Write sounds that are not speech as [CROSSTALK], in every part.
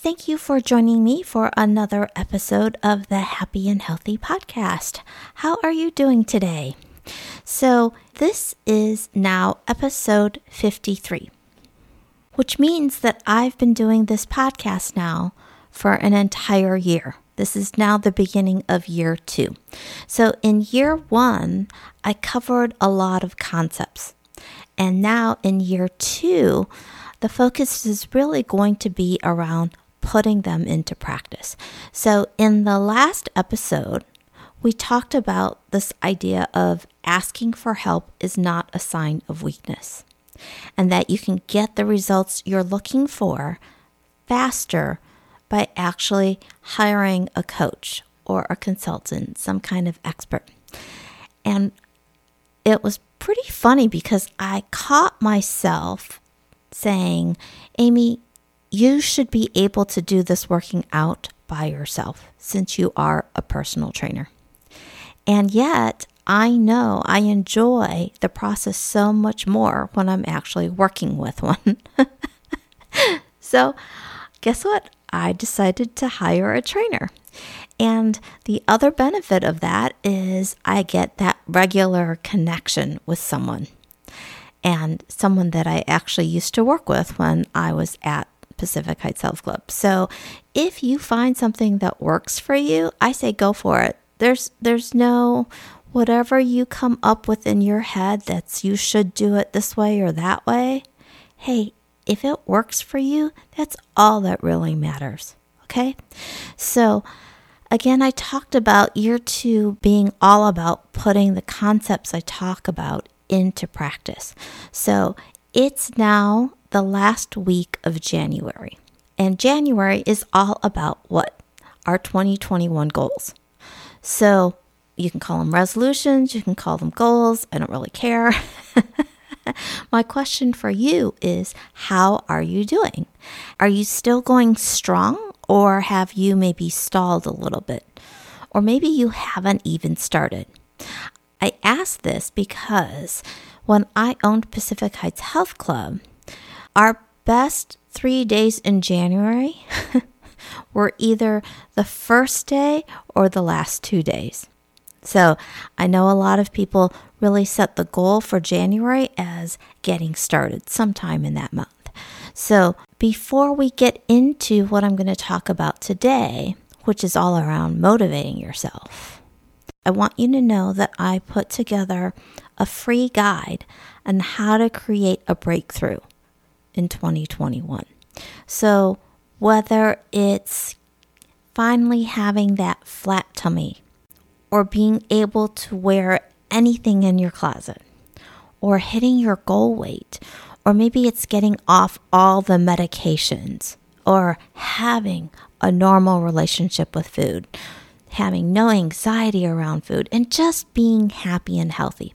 Thank you for joining me for another episode of the Happy and Healthy Podcast. How are you doing today? So, this is now episode 53, which means that I've been doing this podcast now for an entire year. This is now the beginning of year two. So, in year one, I covered a lot of concepts. And now in year two, the focus is really going to be around putting them into practice. So, in the last episode, we talked about this idea of asking for help is not a sign of weakness, and that you can get the results you're looking for faster by actually hiring a coach or a consultant, some kind of expert. And it was pretty funny because I caught myself saying, Amy, you should be able to do this working out by yourself since you are a personal trainer. And yet, I know I enjoy the process so much more when I'm actually working with one. [LAUGHS] so, guess what? I decided to hire a trainer. And the other benefit of that is I get that regular connection with someone and someone that I actually used to work with when I was at Pacific Heights Health Club. So if you find something that works for you, I say go for it. There's there's no whatever you come up with in your head that's you should do it this way or that way. Hey, if it works for you, that's all that really matters. Okay? So again, I talked about year 2 being all about putting the concepts I talk about into practice. So it's now the last week of January. And January is all about what? Our 2021 goals. So you can call them resolutions, you can call them goals. I don't really care. [LAUGHS] My question for you is how are you doing? Are you still going strong or have you maybe stalled a little bit? Or maybe you haven't even started. I ask this because when I owned Pacific Heights Health Club, our best three days in January [LAUGHS] were either the first day or the last two days. So I know a lot of people really set the goal for January as getting started sometime in that month. So before we get into what I'm going to talk about today, which is all around motivating yourself, I want you to know that I put together a free guide on how to create a breakthrough in 2021. So, whether it's finally having that flat tummy, or being able to wear anything in your closet, or hitting your goal weight, or maybe it's getting off all the medications, or having a normal relationship with food, having no anxiety around food, and just being happy and healthy.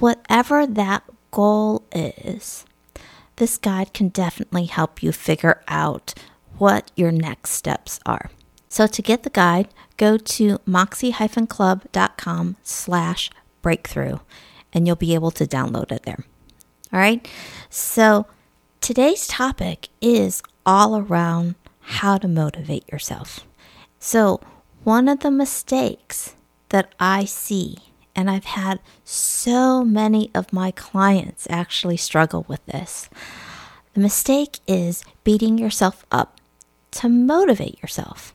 Whatever that goal is, this guide can definitely help you figure out what your next steps are. So to get the guide, go to moxie-club.com slash breakthrough and you'll be able to download it there. All right. So today's topic is all around how to motivate yourself. So one of the mistakes that I see and I've had so many of my clients actually struggle with this. The mistake is beating yourself up to motivate yourself.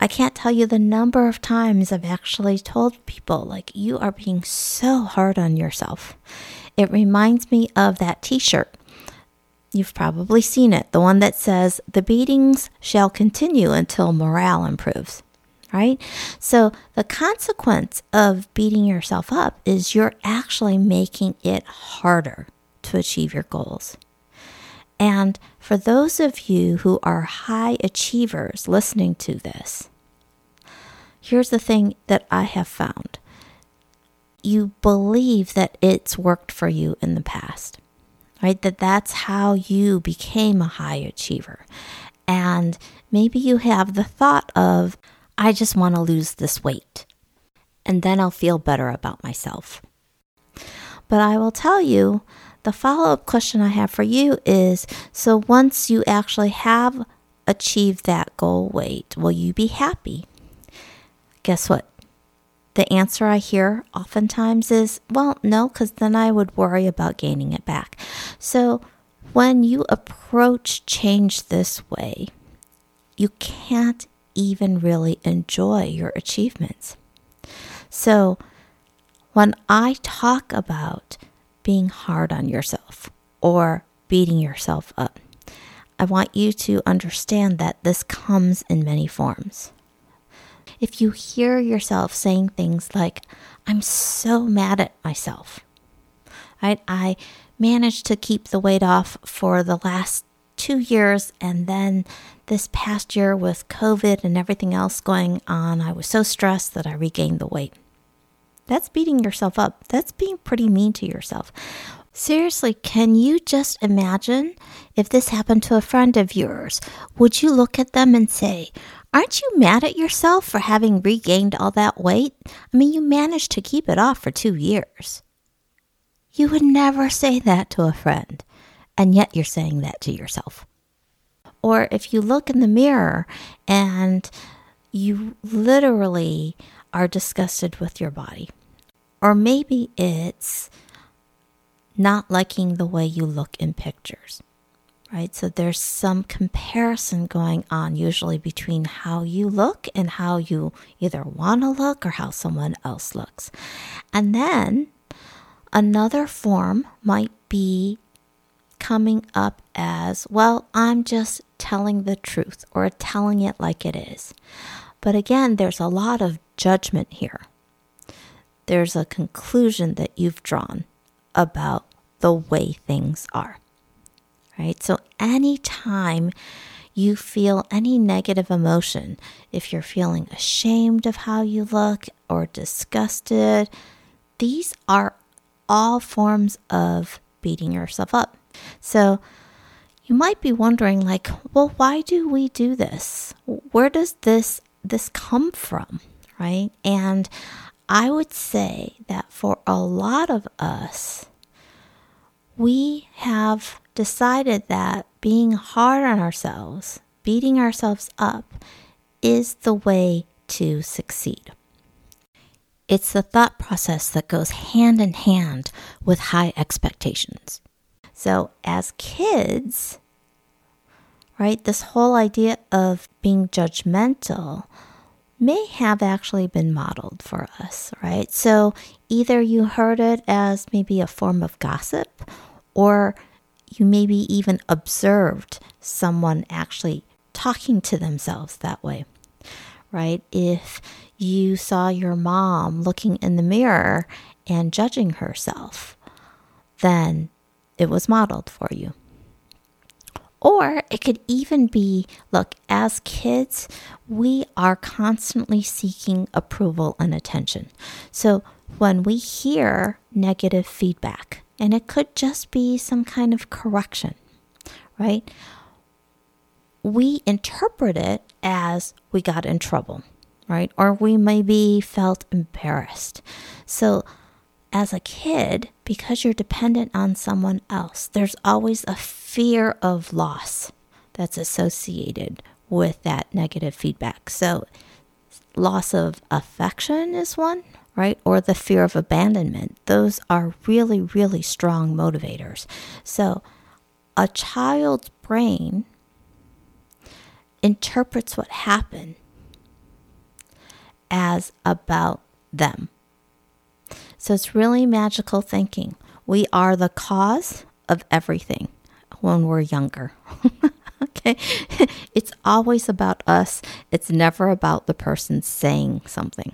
I can't tell you the number of times I've actually told people, like, you are being so hard on yourself. It reminds me of that t shirt. You've probably seen it, the one that says, The beatings shall continue until morale improves right? So the consequence of beating yourself up is you're actually making it harder to achieve your goals. And for those of you who are high achievers listening to this, here's the thing that I have found you believe that it's worked for you in the past, right? That that's how you became a high achiever. And maybe you have the thought of, I just want to lose this weight, and then I'll feel better about myself. But I will tell you, the follow up question I have for you is so once you actually have achieved that goal weight, will you be happy? Guess what? The answer I hear oftentimes is, well, no, because then I would worry about gaining it back. So when you approach change this way, you can't even really enjoy your achievements. So when I talk about being hard on yourself or beating yourself up, I want you to understand that this comes in many forms if you hear yourself saying things like, I'm so mad at myself, right? I managed to keep the weight off for the last two years, and then this past year with COVID and everything else going on, I was so stressed that I regained the weight. That's beating yourself up. That's being pretty mean to yourself. Seriously, can you just imagine if this happened to a friend of yours? Would you look at them and say, Aren't you mad at yourself for having regained all that weight? I mean, you managed to keep it off for two years. You would never say that to a friend, and yet you're saying that to yourself. Or if you look in the mirror and you literally are disgusted with your body, or maybe it's not liking the way you look in pictures right? So there's some comparison going on usually between how you look and how you either want to look or how someone else looks. And then another form might be coming up as, well, I'm just telling the truth or telling it like it is. But again, there's a lot of judgment here. There's a conclusion that you've drawn about the way things are right? So, anytime you feel any negative emotion, if you're feeling ashamed of how you look or disgusted, these are all forms of beating yourself up. So, you might be wondering like, well, why do we do this? Where does this this come from, right? And I would say that for a lot of us, we have decided that being hard on ourselves, beating ourselves up, is the way to succeed. It's the thought process that goes hand in hand with high expectations. So, as kids, right, this whole idea of being judgmental may have actually been modeled for us, right? So, either you heard it as maybe a form of gossip or you maybe even observed someone actually talking to themselves that way, right? If you saw your mom looking in the mirror and judging herself, then it was modeled for you. Or it could even be look, as kids, we are constantly seeking approval and attention. So when we hear negative feedback, and it could just be some kind of correction, right? We interpret it as we got in trouble, right? Or we maybe felt embarrassed. So, as a kid, because you're dependent on someone else, there's always a fear of loss that's associated with that negative feedback. So, loss of affection is one, right? Or the fear of abandonment. Those are really, really strong motivators. So, a child's brain interprets what happened as about them. So, it's really magical thinking. We are the cause of everything when we're younger. [LAUGHS] okay? [LAUGHS] It's always about us, it's never about the person saying something.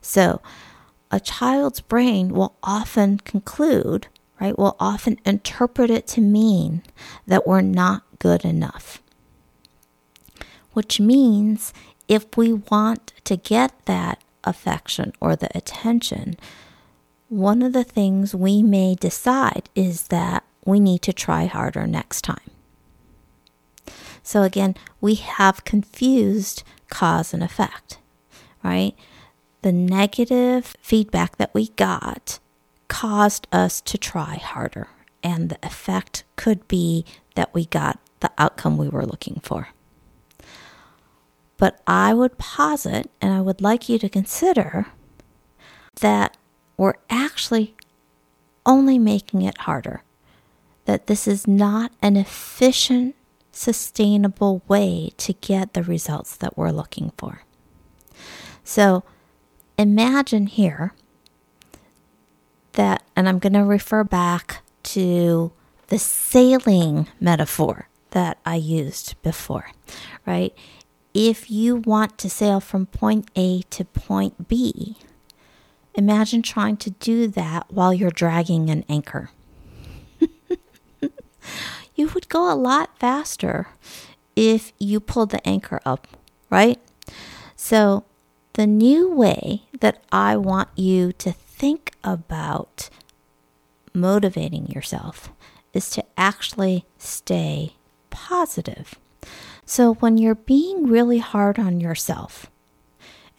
So, a child's brain will often conclude, right, will often interpret it to mean that we're not good enough. Which means if we want to get that affection or the attention, one of the things we may decide is that we need to try harder next time. So again, we have confused cause and effect, right? The negative feedback that we got caused us to try harder, and the effect could be that we got the outcome we were looking for. But I would posit, and I would like you to consider, that we're actually only making it harder. That this is not an efficient, sustainable way to get the results that we're looking for. So imagine here that, and I'm going to refer back to the sailing metaphor that I used before, right? If you want to sail from point A to point B, imagine trying to do that while you're dragging an anchor. [LAUGHS] you would go a lot faster if you pulled the anchor up, right? So, the new way that I want you to think about motivating yourself is to actually stay positive. So when you're being really hard on yourself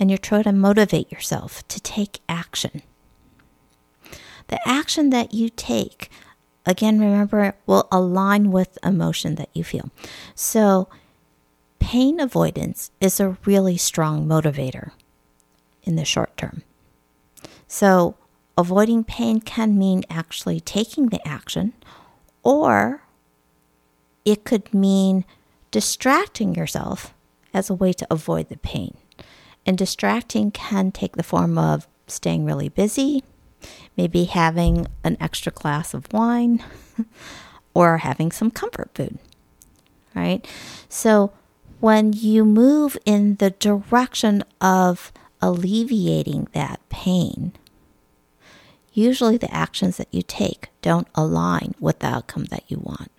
and you're trying to motivate yourself to take action, the action that you take, again, remember, will align with emotion that you feel. So pain avoidance is a really strong motivator in the short term. So avoiding pain can mean actually taking the action, or it could mean distracting yourself as a way to avoid the pain. And distracting can take the form of staying really busy, maybe having an extra glass of wine, [LAUGHS] or having some comfort food, right? So when you move in the direction of alleviating that pain, usually the actions that you take don't align with the outcome that you want.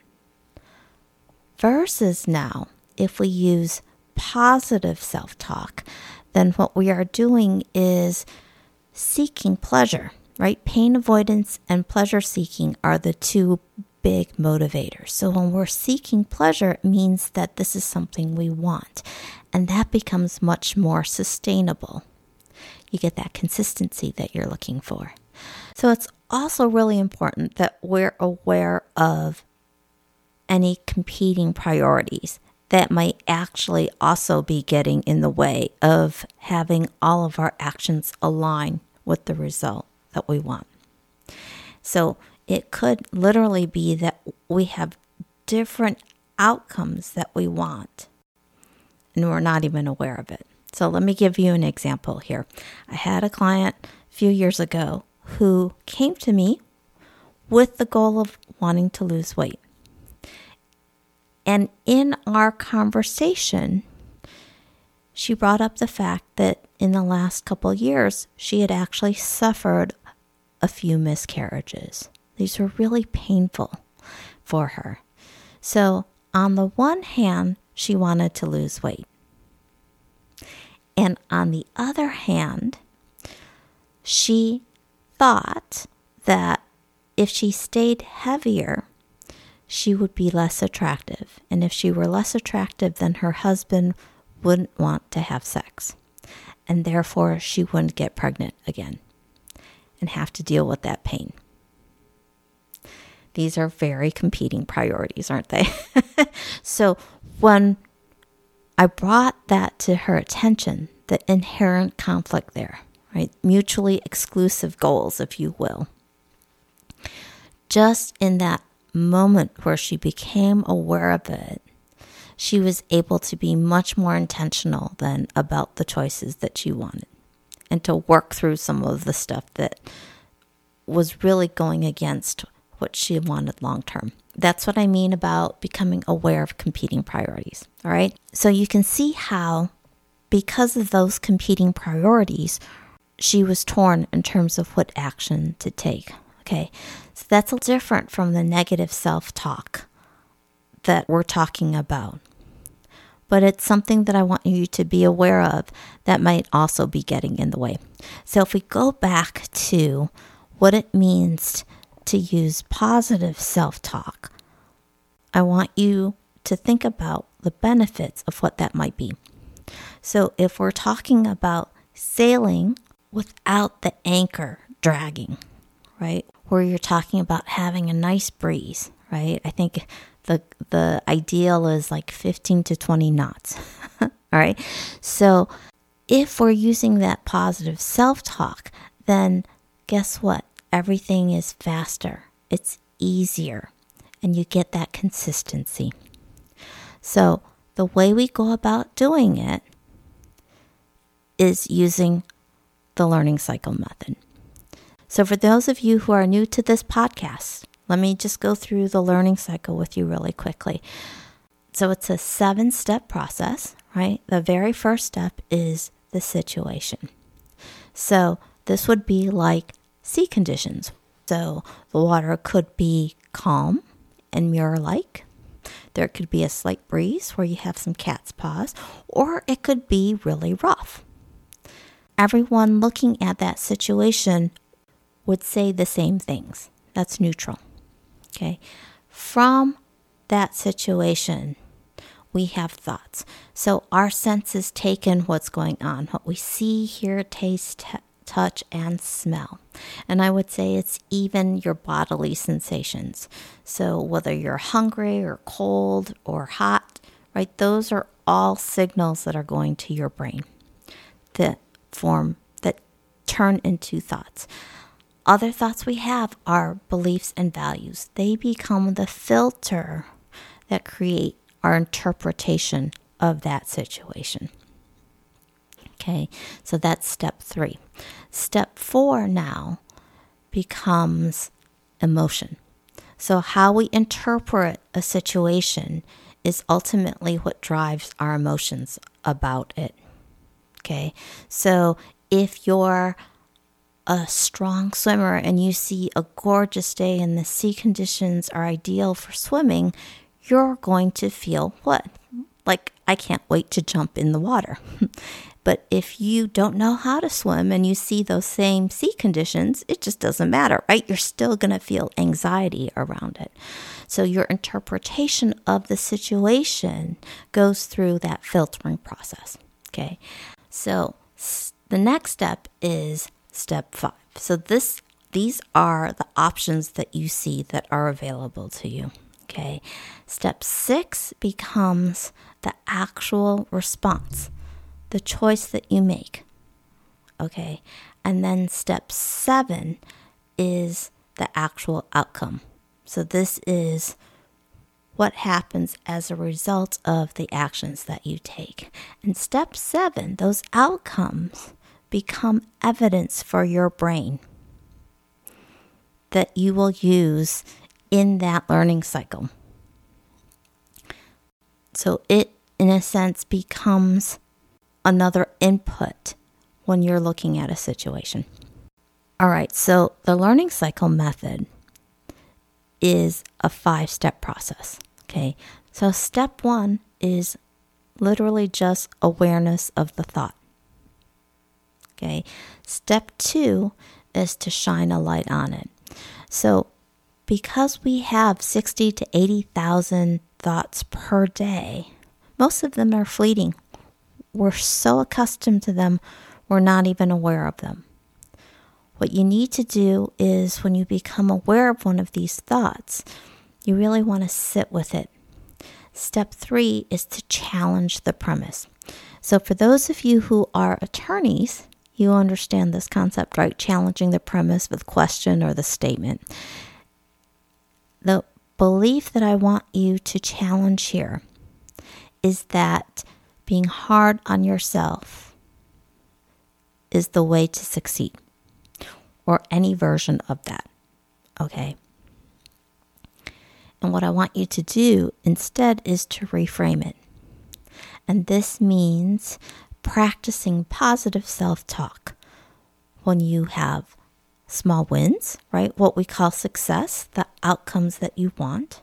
Versus now, if we use positive self talk, then what we are doing is seeking pleasure, right? Pain avoidance and pleasure seeking are the two big motivators. So when we're seeking pleasure, it means that this is something we want, and that becomes much more sustainable. You get that consistency that you're looking for. So it's also really important that we're aware of any competing priorities that might actually also be getting in the way of having all of our actions align with the result that we want. So it could literally be that we have different outcomes that we want and we're not even aware of it. So let me give you an example here. I had a client a few years ago who came to me with the goal of wanting to lose weight. And in our conversation, she brought up the fact that in the last couple years, she had actually suffered a few miscarriages. These were really painful for her. So, on the one hand, she wanted to lose weight. And on the other hand, she thought that if she stayed heavier, she would be less attractive. And if she were less attractive, then her husband wouldn't want to have sex. And therefore, she wouldn't get pregnant again and have to deal with that pain. These are very competing priorities, aren't they? [LAUGHS] so, when I brought that to her attention, the inherent conflict there, right? Mutually exclusive goals, if you will. Just in that moment where she became aware of it, she was able to be much more intentional than about the choices that she wanted and to work through some of the stuff that was really going against what she wanted long term. That's what I mean about becoming aware of competing priorities. All right. So you can see how, because of those competing priorities, she was torn in terms of what action to take. Okay, so that's different from the negative self talk that we're talking about. But it's something that I want you to be aware of that might also be getting in the way. So if we go back to what it means to use positive self talk, I want you to think about the benefits of what that might be. So if we're talking about sailing without the anchor dragging, right? Where you're talking about having a nice breeze, right? I think the the ideal is like 15 to 20 knots. [LAUGHS] All right? So if we're using that positive self-talk, then guess what? Everything is faster. It's easier and you get that consistency. So, the way we go about doing it is using the learning cycle method. So, for those of you who are new to this podcast, let me just go through the learning cycle with you really quickly. So, it's a seven step process, right? The very first step is the situation. So, this would be like sea conditions. So, the water could be calm and mirror like. There could be a slight breeze where you have some cat's paws, or it could be really rough everyone looking at that situation would say the same things. That's neutral. Okay. From that situation, we have thoughts. So our senses take in what's going on, what we see, hear, taste, t- touch, and smell. And I would say it's even your bodily sensations. So whether you're hungry or cold or hot, right, those are all signals that are going to your brain. that form that turn into thoughts. Other thoughts we have are beliefs and values. They become the filter that create our interpretation of that situation. Okay, so that's step three. Step four now becomes emotion. So, how we interpret a situation is ultimately what drives our emotions about it. Okay. So if you're a strong swimmer and you see a gorgeous day and the sea conditions are ideal for swimming, you're going to feel what? Like, I can't wait to jump in the water. [LAUGHS] but if you don't know how to swim and you see those same sea conditions, it just doesn't matter, right? You're still going to feel anxiety around it. So, your interpretation of the situation goes through that filtering process. Okay. So the next step is step five. So this these are the options that you see that are available to you. Okay. Step six becomes the actual response, the choice that you make. Okay. And then step seven is the actual outcome. So this is what happens as a result of the actions that you take. And step seven, those outcomes become evidence for your brain that you will use in that learning cycle. So it, in a sense, becomes another input when you're looking at a situation. All right, so the learning cycle method is a five step process. Okay, so step one is literally just awareness of the thought. Okay, step two is to shine a light on it. So, because we have 60 to 80,000 thoughts per day, most of them are fleeting. We're so accustomed to them, we're not even aware of them. What you need to do is when you become aware of one of these thoughts, you really want to sit with it. Step three is to challenge the premise. So, for those of you who are attorneys, you understand this concept, right? Challenging the premise with question or the statement. The belief that I want you to challenge here is that being hard on yourself is the way to succeed or any version of that. Okay. And what I want you to do instead is to reframe it. And this means practicing positive self talk when you have small wins, right? What we call success, the outcomes that you want.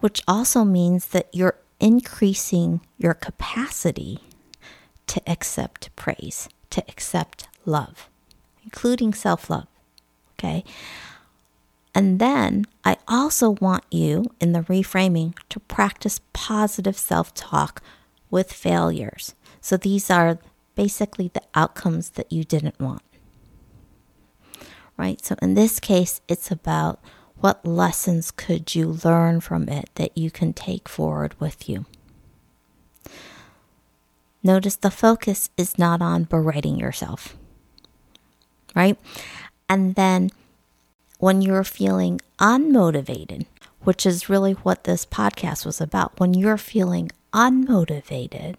which also means that you're increasing your capacity to accept praise, to accept love, including self love. Okay. And then I also want you in the reframing to practice positive self talk with failures. So these are basically the outcomes that you didn't want. Right? So in this case, it's about what lessons could you learn from it that you can take forward with you. Notice the focus is not on berating yourself. Right? And then when you're feeling unmotivated, which is really what this podcast was about, when you're feeling unmotivated,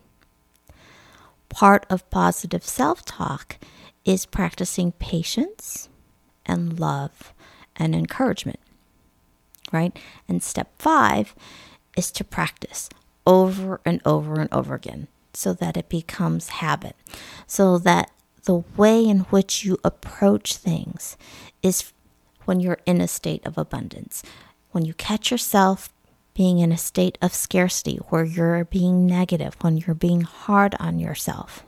part of positive self talk is practicing patience and love and encouragement, right? And step five is to practice over and over and over again so that it becomes habit, so that the way in which you approach things is when you're in a state of abundance. When you catch yourself being in a state of scarcity, where you're being negative, when you're being hard on yourself,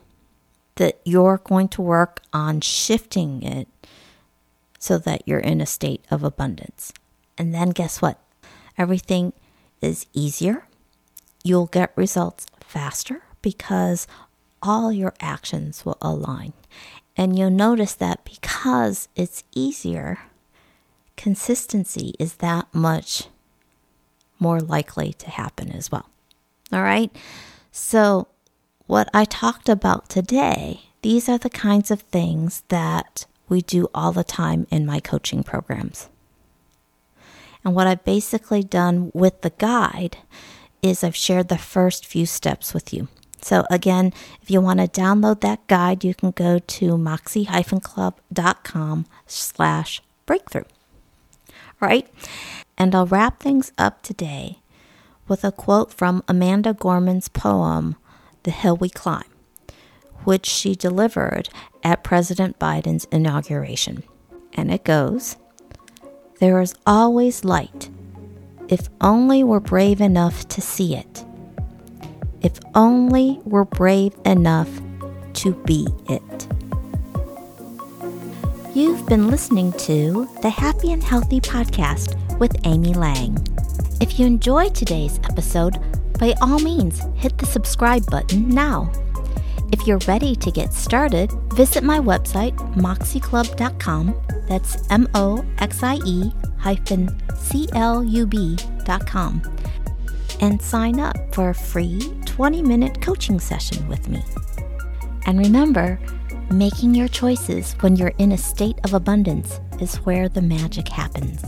that you're going to work on shifting it so that you're in a state of abundance. And then guess what? Everything is easier. You'll get results faster because all your actions will align. And you'll notice that because it's easier, consistency is that much more likely to happen as well. All right. So, what I talked about today, these are the kinds of things that we do all the time in my coaching programs. And what I've basically done with the guide is I've shared the first few steps with you. So again, if you want to download that guide, you can go to moxie-club.com slash breakthrough right? And I'll wrap things up today with a quote from Amanda Gorman's poem, The Hill We Climb, which she delivered at President Biden's inauguration. And it goes There is always light, if only we're brave enough to see it. If only we're brave enough to be it. You've been listening to the Happy and Healthy Podcast with Amy Lang. If you enjoyed today's episode, by all means, hit the subscribe button now. If you're ready to get started, visit my website, moxieclub.com. That's M O X I E hyphen C L U B.com. And sign up for a free 20 minute coaching session with me. And remember, Making your choices when you're in a state of abundance is where the magic happens.